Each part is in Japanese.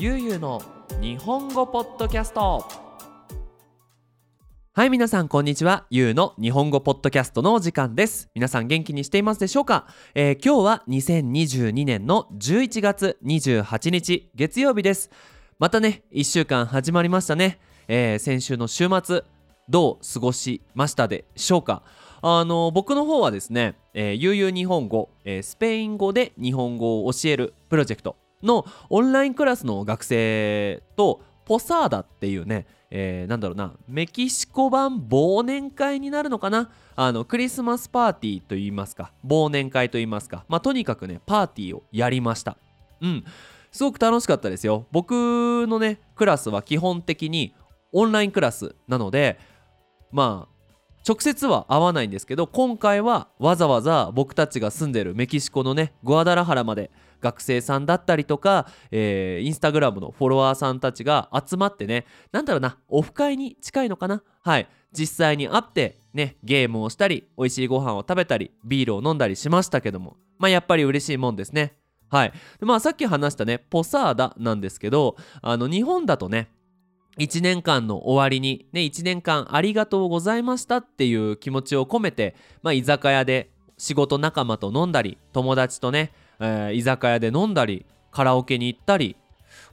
ゆうゆうの日本語ポッドキャスト。はい皆さんこんにちは。ゆうの日本語ポッドキャストのお時間です。皆さん元気にしていますでしょうか、えー、今日は2022年の11月28日月曜日です。またね1週間始まりましたね、えー、先週の週末どう過ごしましたでしょうか？あの僕の方はですね、えー、ゆうゆう日本語、えー、スペイン語で日本語を教えるプロジェクトのオンラインクラスの学生とポサーダっていうね、えー、なんだろうなメキシコ版忘年会になるのかな？あのクリスマスパーティーといいますか忘年会といいますか。まあとにかくねパーティーをやりました。うん。すごく楽しかったですよ。僕のねクラスは基本的にオンラインクラスなのでまあ直接は会わないんですけど今回はわざわざ僕たちが住んでるメキシコのねグアダラハラまで学生さんだったりとか、えー、インスタグラムのフォロワーさんたちが集まってねなんだろうなオフ会に近いのかな？はい。実際に会ってねゲームをしたり美味しいご飯を食べたりビールを飲んだりしましたけども。まあやっぱり嬉しいもんですね。はい。まあさっき話したねポサーダなんですけどあの日本だとね1年間の終わりに、ね、1年間ありがとうございましたっていう気持ちを込めて、まあ、居酒屋で仕事仲間と飲んだり友達とね、えー、居酒屋で飲んだりカラオケに行ったり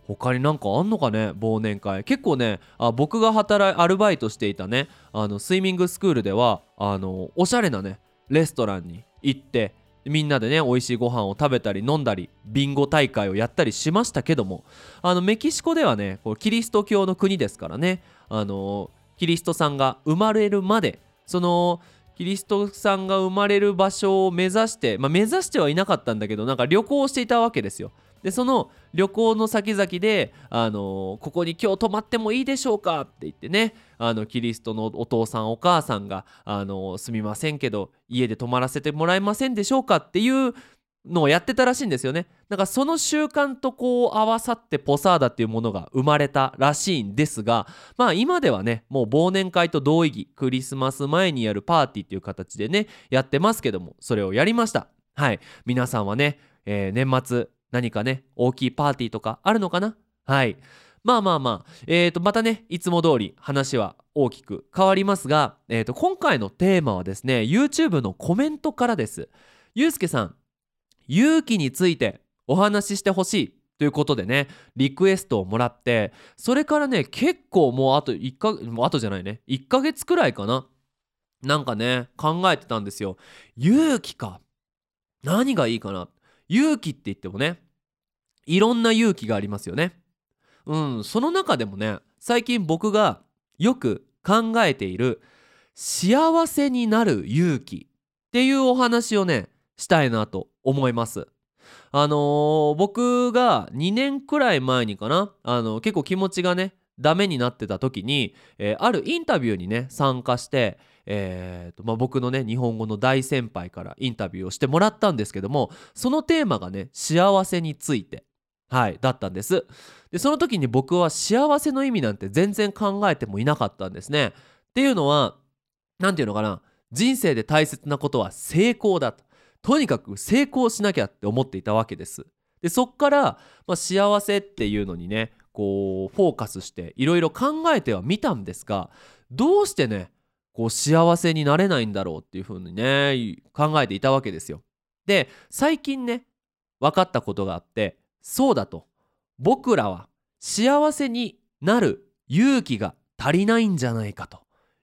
他になんかあんのかね忘年会。結構ねあ僕が働いアルバイトしていたねあのスイミングスクールではあのおしゃれなねレストランに行ってみんなでね美味しいご飯を食べたり飲んだりビンゴ大会をやったりしましたけどもあのメキシコではねこうキリスト教の国ですからねあのキリストさんが生まれるまでそのキリストさんが生まれる場所を目指して、まあ、目指してはいなかったんだけどなんか旅行していたわけですよ。でその旅行の先々で、あのここに今日泊まってもいいでしょうかって言ってねあのキリストのお父さんお母さんが、あのすみませんけど家で泊まらせてもらえませんでしょうかっていうのをやってたらしいんですよね。だからその習慣とこう合わさってポサーダっていうものが生まれたらしいんですがまあ今ではねもう忘年会と同意義クリスマス前にやるパーティーっていう形でねやってますけどもそれをやりました。はい皆さんはね、えー、年末何かね大きいパーティーとかあるのかな？はい。まあまあまあ。えーとまたねいつも通り話は大きく変わりますが、えー、と今回のテーマはですね YouTube のコメントからです。ゆうすけさん勇気についてお話ししてほしいということでねリクエストをもらってそれからね結構もうあと1かもうあとじゃないね1ヶ月くらいかななんかね考えてたんですよ。勇気か。何がいいかな。勇気って言ってもねいろんな勇気がありますよね。うん、その中でもね最近僕がよく考えている幸せになる勇気っていうお話をねしたいなと思います。あのー、僕が2年くらい前にかな、あの、結構気持ちがねダメになってた時に、えー、あるインタビューにね参加して、えーとまあ、僕のね日本語の大先輩からインタビューをしてもらったんですけどもそのテーマがね幸せについてはいだったんです。でその時に僕は幸せの意味なんて全然考えてもいなかったんですね。っていうのは何て言うのかな。人生で大切なことは成功だと。とにかく成功しなきゃって思っていたわけです。でそっから、まあ、幸せっていうのにねこうフォーカスしていろいろ考えてはみたんですがどうしてねこう幸せになれないんだろうっていうふうにね考えていたわけですよ。で最近ね分かったことがあってそうだと僕らは幸せになる勇気が足りないんじゃないかと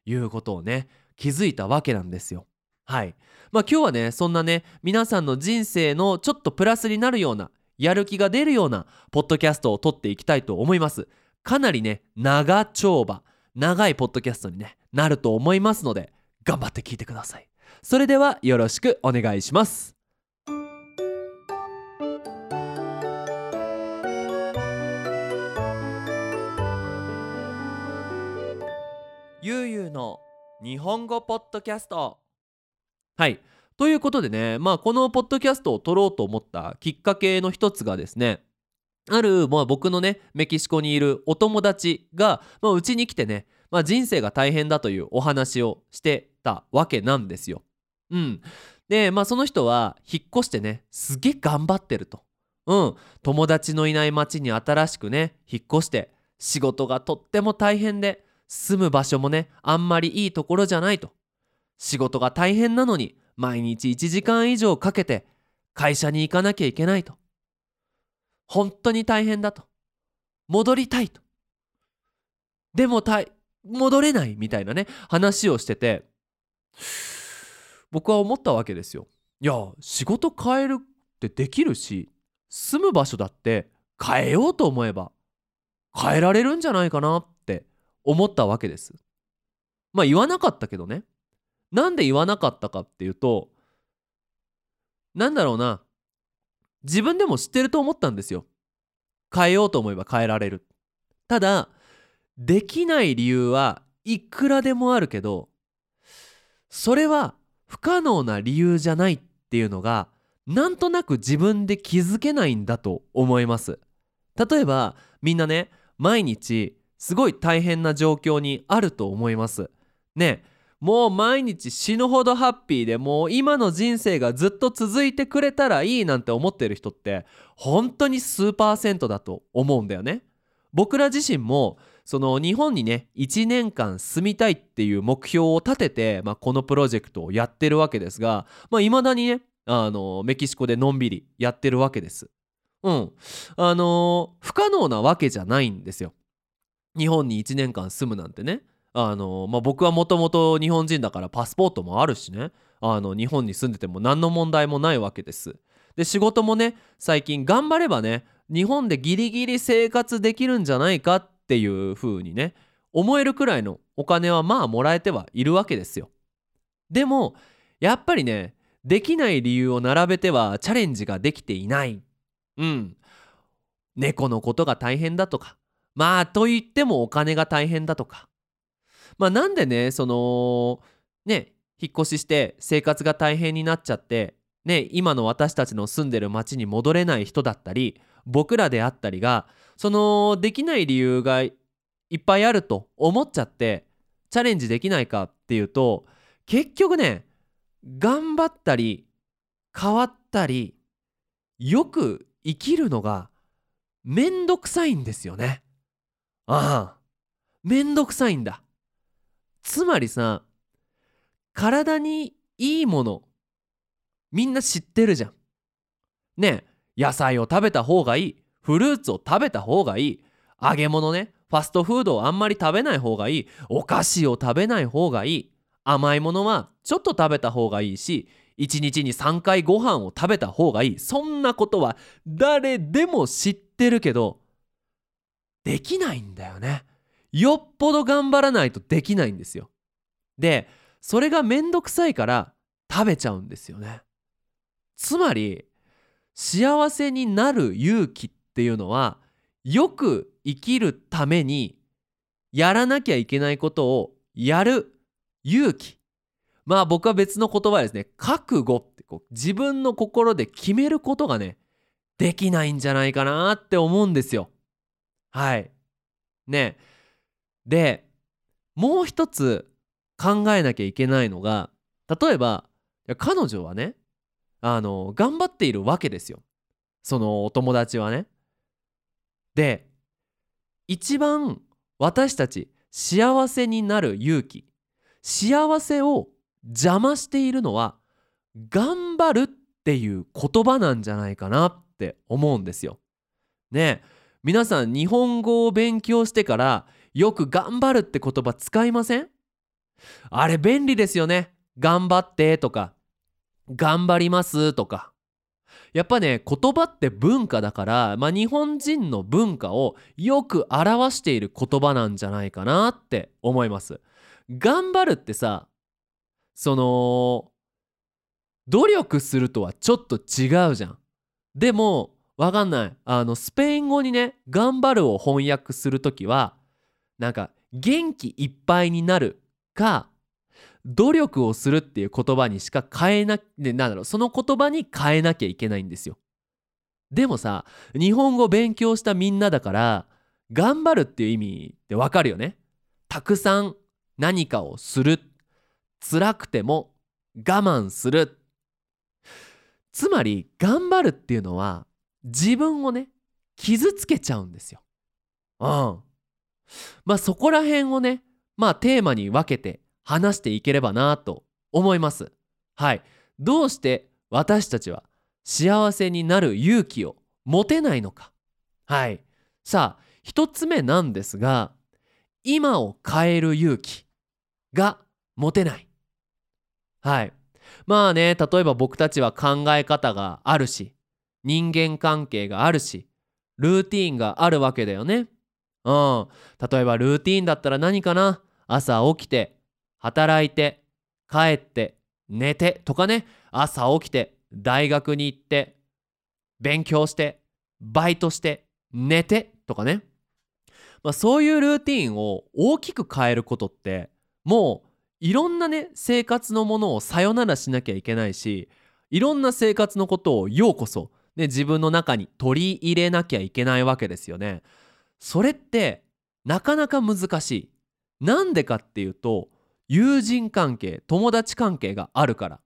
いうことをね気づいたわけなんですよ。はいまあ今日はねそんなね皆さんの人生のちょっとプラスになるようなやる気が出るようなポッドキャストを撮っていきたいと思います。かなりね長丁場長いポッドキャストに、ね、なると思いますので頑張って聞いてください。それではよろしくお願いします。の日本語ポッドキャストはいということでねまあこのポッドキャストを撮ろうと思ったきっかけの一つがですねある、まあ、僕のねメキシコにいるお友達がうち、まあ、に来てね、まあ、人生が大変だというお話をしてたわけなんですよ。うん、でまあその人は引っ越してねすげえ頑張ってると。うん友達のいない町に新しくね引っ越して仕事がとっても大変で住む場所もねあんまりいいところじゃないと。仕事が大変なのに毎日1時間以上かけて会社に行かなきゃいけないと。本当に大変だと。戻りたいと。でもたい戻れないみたいなね話をしてて僕は思ったわけですよ。いや仕事変えるってできるし住む場所だって変えようと思えば変えられるんじゃないかなって思ったわけです。まあ言わなかったけどね。なんで言わなかったかっていうとなんだろうな。自分でも知ってると思ったんですよ。変えようと思えば変えられる。ただできない理由はいくらでもあるけどそれは不可能な理由じゃないっていうのがなんとなく自分で気づけないんだと思います。例えばみんなね毎日すごい大変な状況にあると思いますねもう毎日死ぬほどハッピーでもう今の人生がずっと続いてくれたらいいなんて思ってる人って本当に数パーセントだと思うんだよね僕ら自身もその日本にね1年間住みたいっていう目標を立てて、まあ、このプロジェクトをやってるわけですがいまあ、未だにねあのメキシコでのんびりやってるわけです。うんあの不可能なわけじゃないんですよ。日本に1年間住むなんてねあの、まあ、僕はもともと日本人だからパスポートもあるしねあの日本に住んでても何の問題もないわけです。で仕事もね最近頑張ればね日本でギリギリ生活できるんじゃないかっていう風にね思えるくらいのお金はまあもらえてはいるわけですよ。でもやっぱりねできない理由を並べてはチャレンジができていない。うん。猫のことが大変だとかまあと言ってもお金が大変だとかまあなんでねそのね引っ越しして生活が大変になっちゃってね今の私たちの住んでる町に戻れない人だったり僕らであったりがそのできない理由がいっぱいあると思っちゃってチャレンジできないかっていうと結局ね頑張ったり変わったりよく生きるのがめんどくさいんですよね。ああめんどくさいんだ。つまりさ体にいいものみんな知ってるじゃん。ねえ野菜を食べた方がいいフルーツを食べた方がいい揚げ物ねファストフードをあんまり食べない方がいいお菓子を食べない方がいい甘いものはちょっと食べた方がいいし1日に3回ご飯を食べた方がいいそんなことは誰でも知ってるけどできないんだよね。よっぽど頑張らないとできないんですよ。でそれがめんどくさいから食べちゃうんですよね。つまり幸せになる勇気っていうのはよく生きるためにやらなきゃいけないことをやる勇気。まあ僕は別の言葉ですね。覚悟ってこう自分の心で決めることがねできないんじゃないかなって思うんですよ。はい。ね。でもう一つ考えなきゃいけないのが例えば彼女はねあの頑張っているわけですよ。そのお友達はね。で一番私たち幸せになる勇気幸せを邪魔しているのは頑張るっていう言葉なんじゃないかなって思うんですよ。ね。え皆さん日本語を勉強してからよく頑張るって言葉使いません？あれ便利ですよね。頑張ってとか頑張りますとかやっぱね言葉って文化だから、まあ、日本人の文化をよく表している言葉なんじゃないかなって思います。頑張るってさその努力するとはちょっと違うじゃん。でもわかんないあのスペイン語にね「頑張る」を翻訳する時はなんか元気いっぱいになるか努力をするっていう言葉にしか変えな、ね、なんだろう、その言葉に変えなきゃいけないんですよ。でもさ、日本語勉強したみんなだから、頑張るっていう意味ってわかるよね。たくさん何かをする。辛くても我慢する。つまり、頑張るっていうのは、自分をね傷つけちゃうんですよ。うん。まあそこら辺をねまあテーマに分けて話していければなと思います。はい。どうして私たちは幸せになる勇気を持てないのか。はい。さあ一つ目なんですが今を変える勇気が持てない。はい。まあね例えば僕たちは考え方があるし人間関係があるしルーティーンがあるわけだよね。うん。例えばルーティーンだったら何かな？朝起きて働いて帰って寝てとかね朝起きて大学に行って勉強してバイトして寝てとかね、まあ、そういうルーティーンを大きく変えることってもういろんなね生活のものをさよならしなきゃいけないしいろんな生活のことをようこそ、ね、自分の中に取り入れなきゃいけないわけですよね。それってなかなか難しい。なんでかっていうと友人関係友達関係があるから。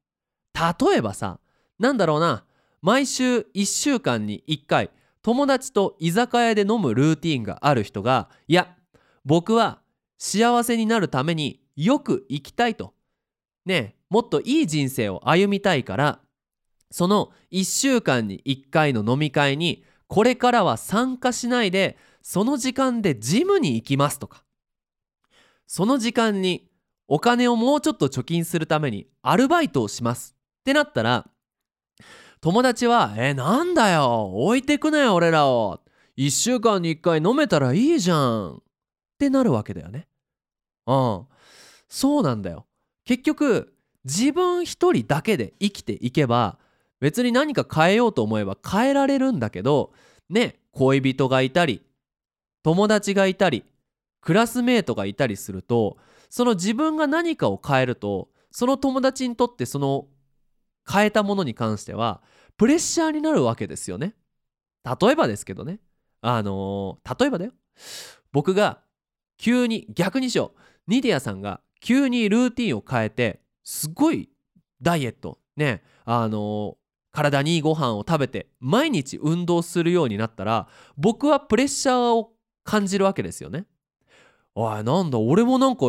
例えばさなんだろうな毎週1週間に1回友達と居酒屋で飲むルーティンがある人がいや僕は幸せになるためによく生きたいとねもっといい人生を歩みたいからその1週間に1回の飲み会にこれからは参加しないでその時間でジムに行きますとかその時間にお金をもうちょっと貯金するためにアルバイトをしますってなったら友達は「えなんだよ置いてくなよ俺らを1週間に1回飲めたらいいじゃん」ってなるわけだよね。うんそうなんだよ。結局自分一人だけで生きていけば別に何か変えようと思えば変えられるんだけどね恋人がいたり友達がいたりクラスメートがいたりするとその自分が何かを変えるとその友達にとってその変えたものに関してはプレッシャーになるわけですよね。例えばですけどね。あのー、例えばだよ。僕が急に逆にしよう。ニディアさんが急にルーティンを変えてすごいダイエット。ねあの体にいいご飯を食べて毎日運動するようになったら僕はプレッシャーを感じるわけですよね。おいなんだ俺もなんか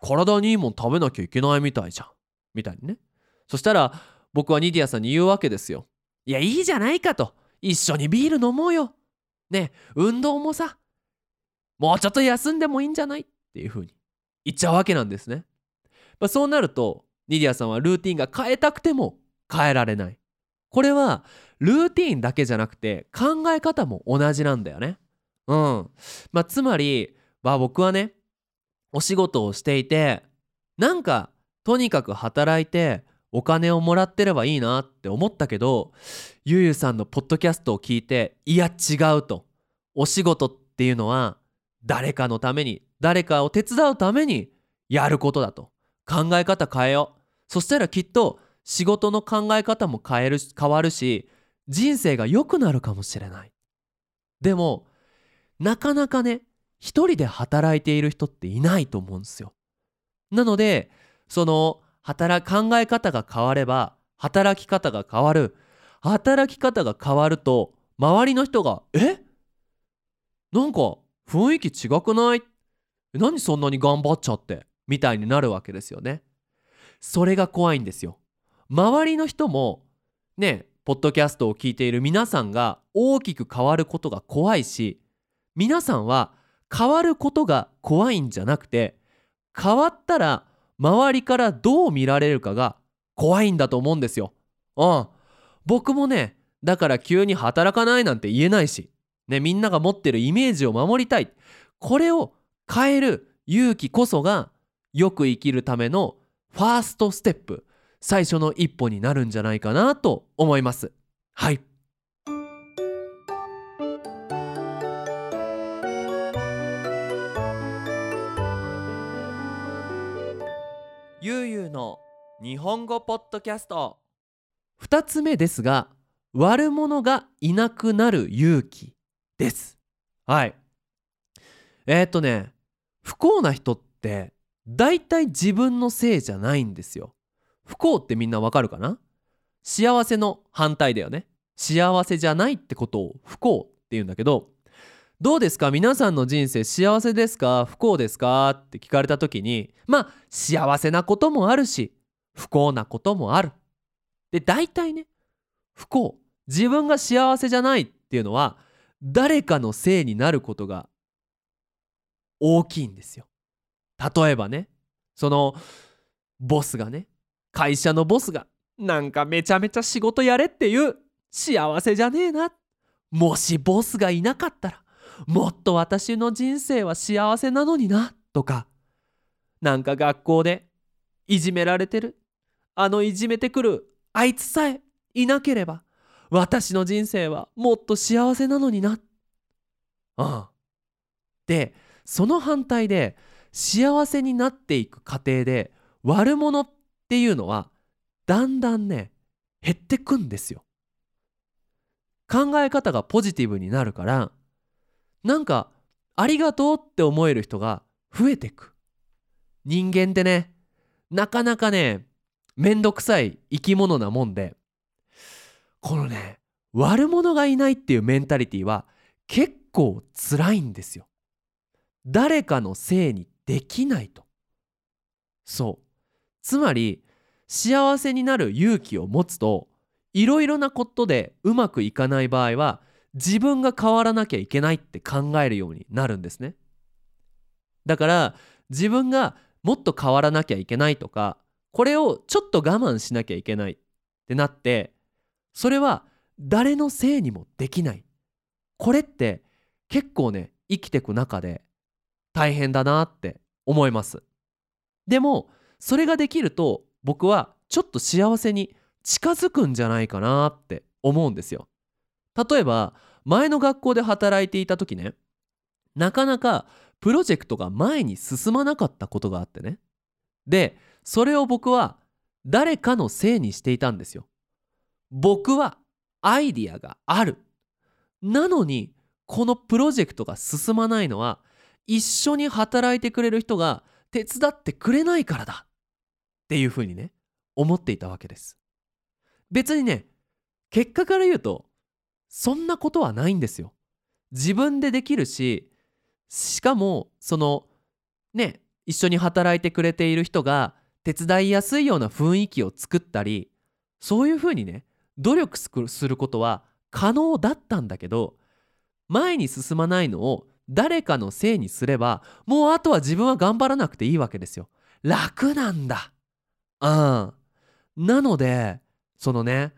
体にいいもん食べなきゃいけないみたいじゃんみたいにね。そしたら僕はニディアさんに言うわけですよ。いやいいじゃないかと一緒にビール飲もうよ。ね運動もさもうちょっと休んでもいいんじゃない？っていう風に言っちゃうわけなんですね。まあ、そうなるとニディアさんはルーティンが変えたくても変えられない。これはルーティンだけじゃなくて考え方も同じなんだよね。うん。まあ、つまり、まあ、僕はねお仕事をしていてなんかとにかく働いてお金をもらってればいいなって思ったけどゆうゆうさんのポッドキャストを聞いていや違うとお仕事っていうのは誰かのために誰かを手伝うためにやることだと考え方変えようそしたらきっと仕事の考え方も変える変わるし人生が良くなるかもしれない。でもなかなかね一人で働いている人っていないと思うんですよ。なのでその働考え方が変われば働き方が変わる。働き方が変わると周りの人が「え？なんか雰囲気違くない？何そんなに頑張っちゃって？みたいになるわけですよね。それが怖いんですよ。周りの人もねポッドキャストを聞いている皆さんが大きく変わることが怖いし皆さんは変わることが怖いんじゃなくて変わったら周りからどう見られるかが怖いんだと思うんですよ。うん。僕もねだから急に働かないなんて言えないしね、みんなが持ってるイメージを守りたいこれを変える勇気こそがよく生きるためのファーストステップ最初の一歩になるんじゃないかなと思いますはいゆうゆうの日本語ポッドキャスト2つ目ですが悪者がいなくなる勇気です。はい。えー、っとね、不幸な人って大体自分のせいじゃないんですよ。不幸ってみんなわかるかな？幸せの反対だよね。幸せじゃないってことを不幸って言うんだけどどうですか？皆さんの人生幸せですか？不幸ですか？って聞かれた時にまあ幸せなこともあるし不幸なこともある。で大体ね不幸自分が幸せじゃないっていうのは誰かのせいになることが大きいんですよ。例えばねそのボスがね会社のボスがなんかめちゃめちゃ仕事やれっていう幸せじゃねえな。もしボスがいなかったらもっと私の人生は幸せなのにな。とかなんか学校でいじめられてる。あのいじめてくるあいつさえいなければ私の人生はもっと幸せなのにな。うんでその反対で幸せになっていく過程で悪者っっていうのはだんだんね減ってくんですよ。考え方がポジティブになるからなんかありがとうって思える人が増えてく。人間ってねなかなかねめんどくさい生き物なもんでこのね悪者がいないっていうメンタリティは結構辛いんですよ。誰かのせいにできないと。そう。つまり幸せになる勇気を持つといろいろなことでうまくいかない場合は自分が変わらなきゃいけないって考えるようになるんですね。だから自分がもっと変わらなきゃいけないとかこれをちょっと我慢しなきゃいけないってなってそれは誰のせいにもできない。これって結構ね生きてく中で大変だなって思います。でもそれができると僕はちょっと幸せに近づくんじゃないかなって思うんですよ。例えば前の学校で働いていた時ねなかなかプロジェクトが前に進まなかったことがあってね。でそれを僕は誰かのせいにしていたんですよ。僕はアイディアがある。なのにこのプロジェクトが進まないのは一緒に働いてくれる人が手伝ってくれないからだ。っていうふうにね思っていたわけです。別にね結果から言うとそんなことはないんですよ。自分でできるししかもそのね一緒に働いてくれている人が手伝いやすいような雰囲気を作ったりそういうふうにね努力することは可能だったんだけど前に進まないのを誰かのせいにすればもうあとは自分は頑張らなくていいわけですよ。楽なんだ。うん。なのでそのね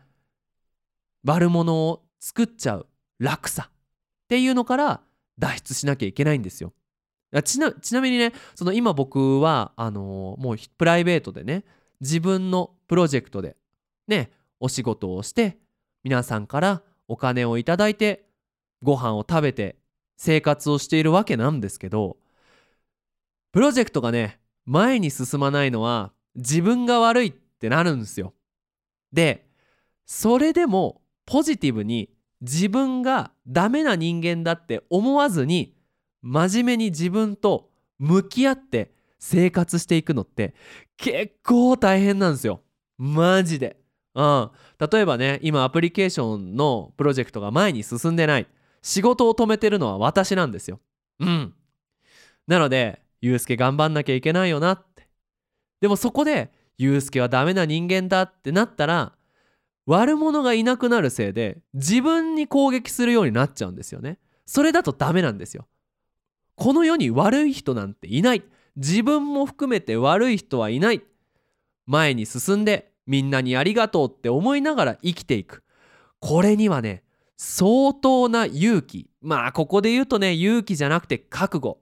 悪者を作っちゃう楽さっていうのから脱出しなきゃいけないんですよ。ちなちなみにねその今僕はあのー、もうプライベートでね自分のプロジェクトでねお仕事をして皆さんからお金をいただいてご飯を食べて生活をしているわけなんですけどプロジェクトがね前に進まないのは自分が悪いってなるんですよ。でそれでもポジティブに自分がダメな人間だって思わずに真面目に自分と向き合って生活していくのって結構大変なんですよ。マジで。うん、例えばね今アプリケーションのプロジェクトが前に進んでない仕事を止めてるのは私なんですよ。うん。なのでゆうすけ頑張んなきゃいけないよなっでもそこでゆうすけはダメな人間だってなったら悪者がいなくなるせいで自分に攻撃するようになっちゃうんですよね。それだとダメなんですよ。この世に悪い人なんていない。自分も含めて悪い人はいない。前に進んでみんなにありがとうって思いながら生きていく。これにはね相当な勇気。まあここで言うとね勇気じゃなくて覚悟。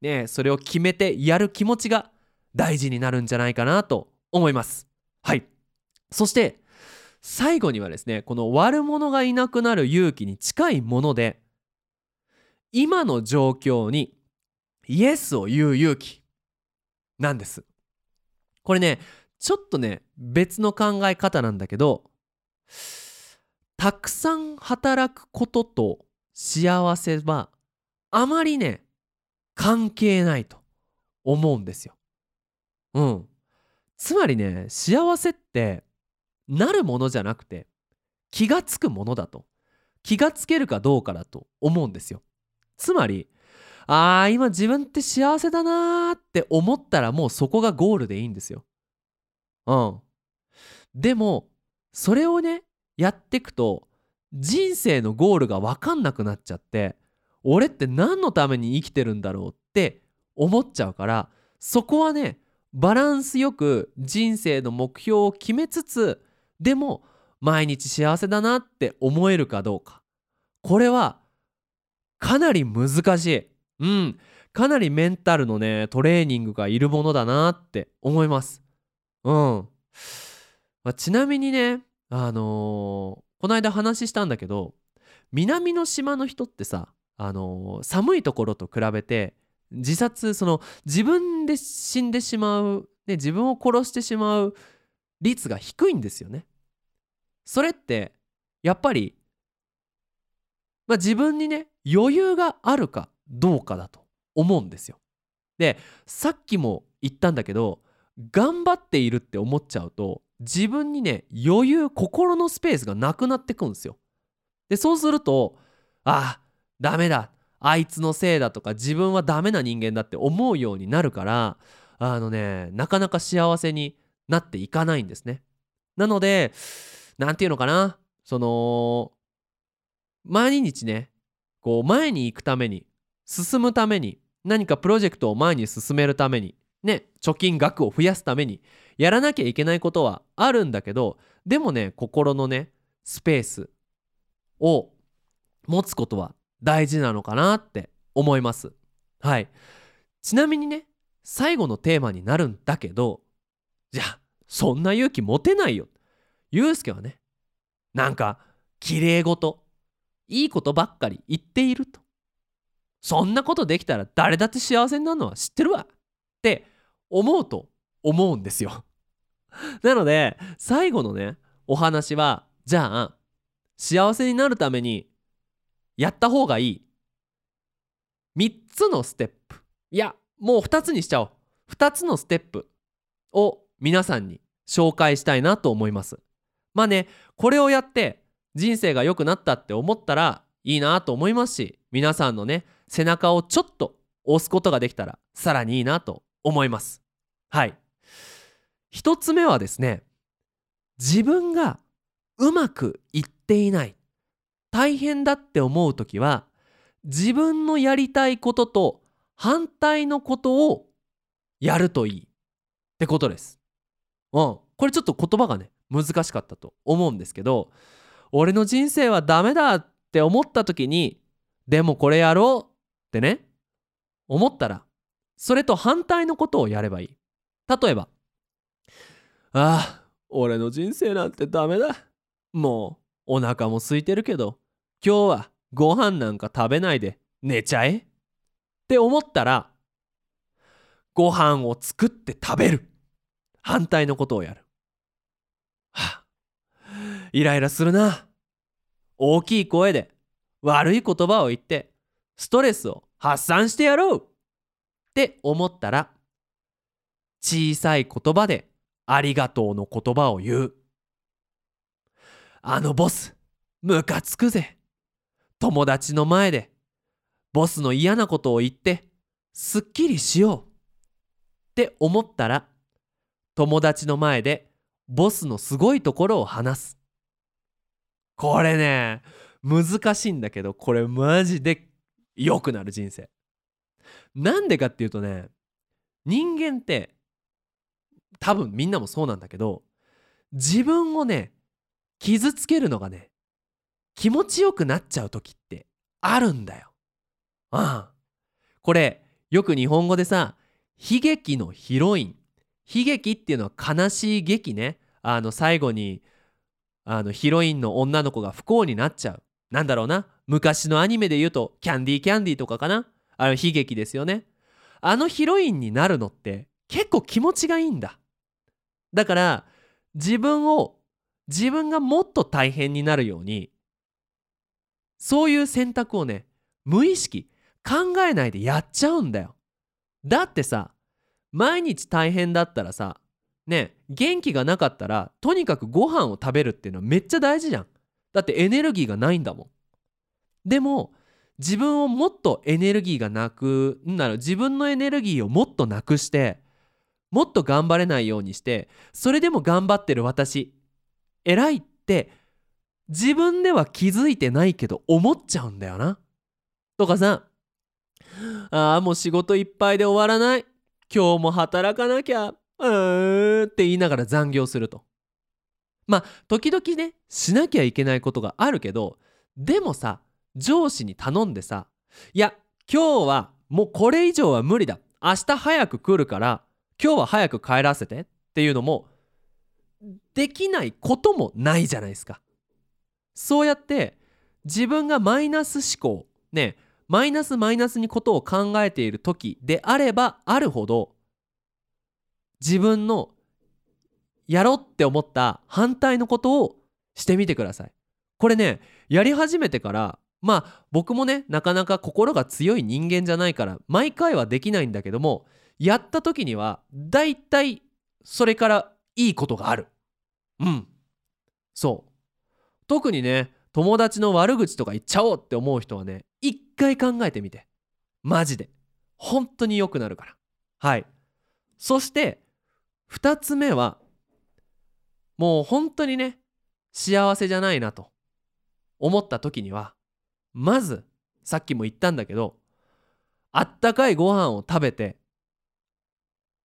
ねそれを決めてやる気持ちが大事になるんじゃないかなと思います。はい。そして最後にはですねこの悪者がいなくなる勇気に近いもので今の状況にイエスを言う勇気なんです。これねちょっとね別の考え方なんだけどたくさん働くことと幸せはあまりね関係ないと思うんですよ。うん。つまりね幸せってなるものじゃなくて気がつくものだと。気がつけるかどうかだと思うんですよ。つまりあー今自分って幸せだなーって思ったらもうそこがゴールでいいんですよ。うん。でもそれをねやってくと人生のゴールが分かんなくなっちゃって俺って何のために生きてるんだろうって思っちゃうからそこはねバランスよく人生の目標を決めつつでも毎日幸せだなって思えるかどうか。これはかなり難しい。うん。かなりメンタルのねトレーニングがいるものだなって思います。うん、まあ、ちなみにねあのー、この間話したんだけど南の島の人ってさあのー、寒いところと比べて自殺その自分で死んでしまう、ね、自分を殺してしまう率が低いんですよね。それってやっぱり、まあ、自分にね余裕があるかどうかだと思うんですよ。でさっきも言ったんだけど頑張っているって思っちゃうと自分にね余裕心のスペースがなくなってくんですよ。でそうするとああダメだあいつのせいだとか自分はダメな人間だって思うようになるからあのねなかなか幸せになっていかないんですね。なので何て言うのかなその毎日ねこう前に行くために進むために何かプロジェクトを前に進めるためにね貯金額を増やすためにやらなきゃいけないことはあるんだけどでもね心のねスペースを持つことは大事なのかなって思います。はい。ちなみにね最後のテーマになるんだけどじゃあそんな勇気持てないよ。ゆうすけはねなんか綺麗事いいことばっかり言っていると。そんなことできたら誰だって幸せになるのは知ってるわって思うと思うんですよ。なので最後のねお話はじゃあ幸せになるためにやった方がいい。3つのステップ。いやもう2つにしちゃおう。2つのステップを皆さんに紹介したいなと思います。まあねこれをやって人生が良くなったって思ったらいいなと思いますし皆さんのね背中をちょっと押すことができたらさらにいいなと思います。はい。1つ目はですね自分がうまくいっていない。大変だって思う時は自分のやりたいことと反対のことをやるといいってことです。うん。これちょっと言葉がね難しかったと思うんですけど俺の人生はダメだって思った時にでもこれやろうってね思ったらそれと反対のことをやればいい。例えばああ俺の人生なんてダメだ。もうお腹も空いてるけど今日はご飯なんか食べないで寝ちゃえ？って思ったらご飯を作って食べる。反対のことをやる。はあイライラするな。大きい声で悪い言葉を言ってストレスを発散してやろう。って思ったら小さい言葉でありがとうの言葉を言う。あのボス、ムカつくぜ。友達の前で、ボスの嫌なことを言って、すっきりしよう。って思ったら、友達の前で、ボスのすごいところを話す。これね、難しいんだけど、これマジで良くなる人生。なんでかっていうとね、人間って、多分みんなもそうなんだけど、自分をね、傷つけるのがね気持ちよくなっちゃう時ってあるんだよ。ああこれよく日本語でさ悲劇のヒロイン。悲劇っていうのは悲しい劇ね。あの最後にあのヒロインの女の子が不幸になっちゃう。なんだろうな。昔のアニメで言うとキャンディーキャンディーとかかな。あの悲劇ですよね。あのヒロインになるのって結構気持ちがいいんだ。だから自分を自分がもっと大変になるようにそういう選択をね無意識考えないでやっちゃうんだよ。だってさ毎日大変だったらさね元気がなかったらとにかくご飯を食べるっていうのはめっちゃ大事じゃん。だってエネルギーがないんだもん。でも自分をもっとエネルギーがなくなら自分のエネルギーをもっとなくしてもっと頑張れないようにしてそれでも頑張ってる私。偉いって自分では気づいてないけど思っちゃうんだよな。とかさああもう仕事いっぱいで終わらない今日も働かなきゃうーんって言いながら残業すると。まあ時々ねしなきゃいけないことがあるけどでもさ上司に頼んでさいや今日はもうこれ以上は無理だ明日早く来るから今日は早く帰らせてっていうのもできないこともないじゃないですか。そうやって自分がマイナス思考ねマイナスマイナスにことを考えている時であればあるほど自分のやろうって思った反対のことをしてみてください。これねやり始めてからまあ僕もねなかなか心が強い人間じゃないから毎回はできないんだけどもやった時にはだいたいそれからいいことがある。うん。そう。特にね友達の悪口とか言っちゃおうって思う人はね一回考えてみて。マジで。本当に良くなるから。はい。そして2つ目はもう本当にね幸せじゃないなと思った時にはまずさっきも言ったんだけどあったかいご飯を食べて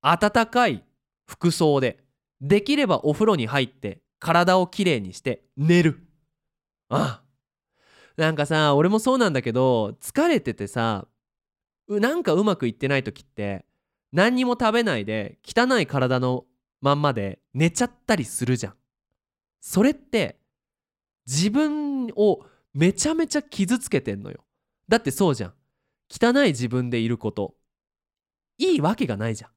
暖かい服装でできればお風呂に入って体をきれいにして寝る。ああ。なんかさ俺もそうなんだけど疲れててさなんかうまくいってない時って何にも食べないで汚い体のまんまで寝ちゃったりするじゃん。それって自分をめちゃめちゃ傷つけてんのよ。だってそうじゃん。汚い自分でいること。いいわけがないじゃん。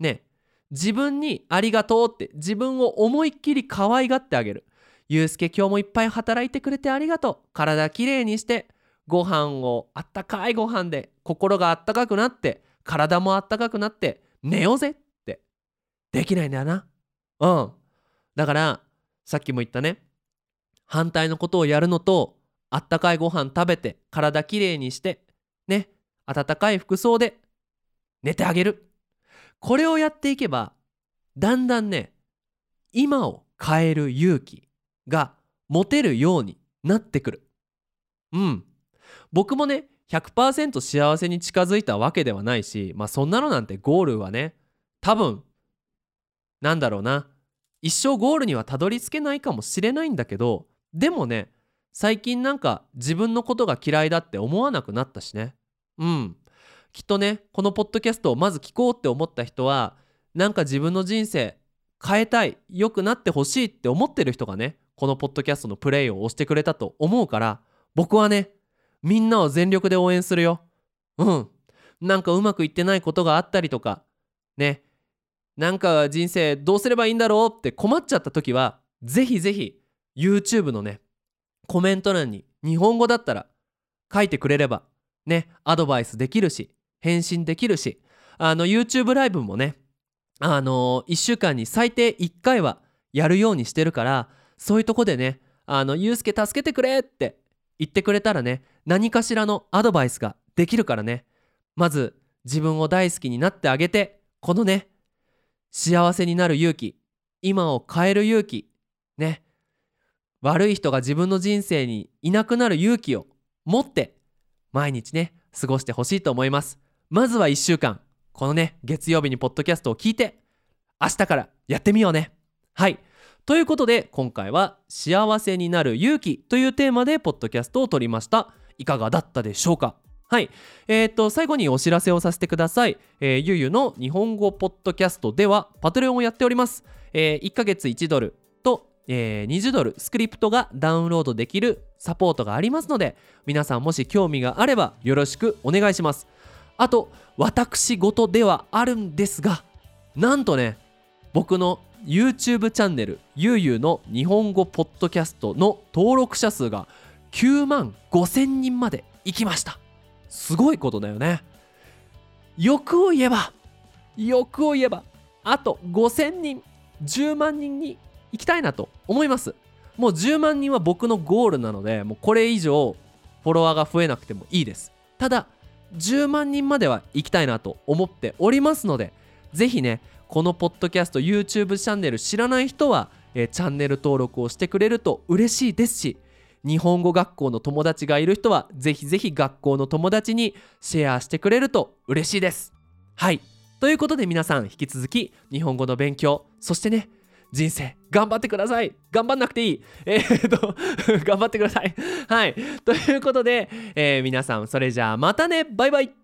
ね。え自分にありがとうって自分を思いっきり可愛がってあげる。ゆうすけ今日もいっぱい働いてくれてありがとう。体きれいにしてご飯をあったかいご飯で心があったかくなって体もあったかくなって寝ようぜって。できないんだよな。うん。だからさっきも言ったね。反対のことをやるのとあったかいご飯食べて体きれいにしてね暖かい服装で寝てあげる。これをやっていけばだんだんね今を変える勇気が持てるようになってくる。うん。僕もね100%幸せに近づいたわけではないしまあそんなのなんてゴールはね多分なんだろうな一生ゴールにはたどり着けないかもしれないんだけどでもね最近なんか自分のことが嫌いだって思わなくなったしね。うん。きっとねこのポッドキャストをまず聞こうって思った人はなんか自分の人生変えたい良くなってほしいって思ってる人がねこのポッドキャストのプレイを押してくれたと思うから僕はねみんなを全力で応援するよ。うん。なんかうまくいってないことがあったりとかね。なんか人生どうすればいいんだろうって困っちゃった時はぜひぜひ YouTube のねコメント欄に日本語だったら書いてくれればねアドバイスできるし返信できるしあの YouTube ライブもねあの1週間に最低1回はやるようにしてるからそういうとこでねあの「ゆうすけ助けてくれ!」って言ってくれたらね何かしらのアドバイスができるからねまず自分を大好きになってあげてこのね幸せになる勇気今を変える勇気ね悪い人が自分の人生にいなくなる勇気を持って毎日ね過ごしてほしいと思いますまずは1週間。このね月曜日にポッドキャストを聞いて明日からやってみようね。はい。ということで今回は幸せになる勇気というテーマでポッドキャストを撮りました。いかがだったでしょうか？はい。えー、っと最後にお知らせをさせてください、えー、ゆゆの日本語ポッドキャストではパトレオンをやっております、えー、1ヶ月1ドルと、えー、20ドルスクリプトがダウンロードできるサポートがありますので皆さんもし興味があればよろしくお願いします。あと私事ではあるんですがなんとね僕の YouTube チャンネルゆうゆうの日本語ポッドキャストの登録者数が9万5千人まで行きました。すごいことだよね。欲を言えば欲を言えばあと5000人10万人に行きたいなと思います。もう10万人は僕のゴールなのでもうこれ以上フォロワーが増えなくてもいいです。ただ10万人までは行きたいなと思っておりますのでぜひねこのポッドキャスト YouTube チャンネル知らない人は、えーチャンネル登録をしてくれると嬉しいですし日本語学校の友達がいる人はぜひぜひ学校の友達にシェアしてくれると嬉しいです。はい。ということで皆さん引き続き日本語の勉強そしてね人生頑張ってください。頑張んなくていい。えー、っと 頑張ってください。はい。ということで、えー皆さんそれじゃあまたね。バイバイ。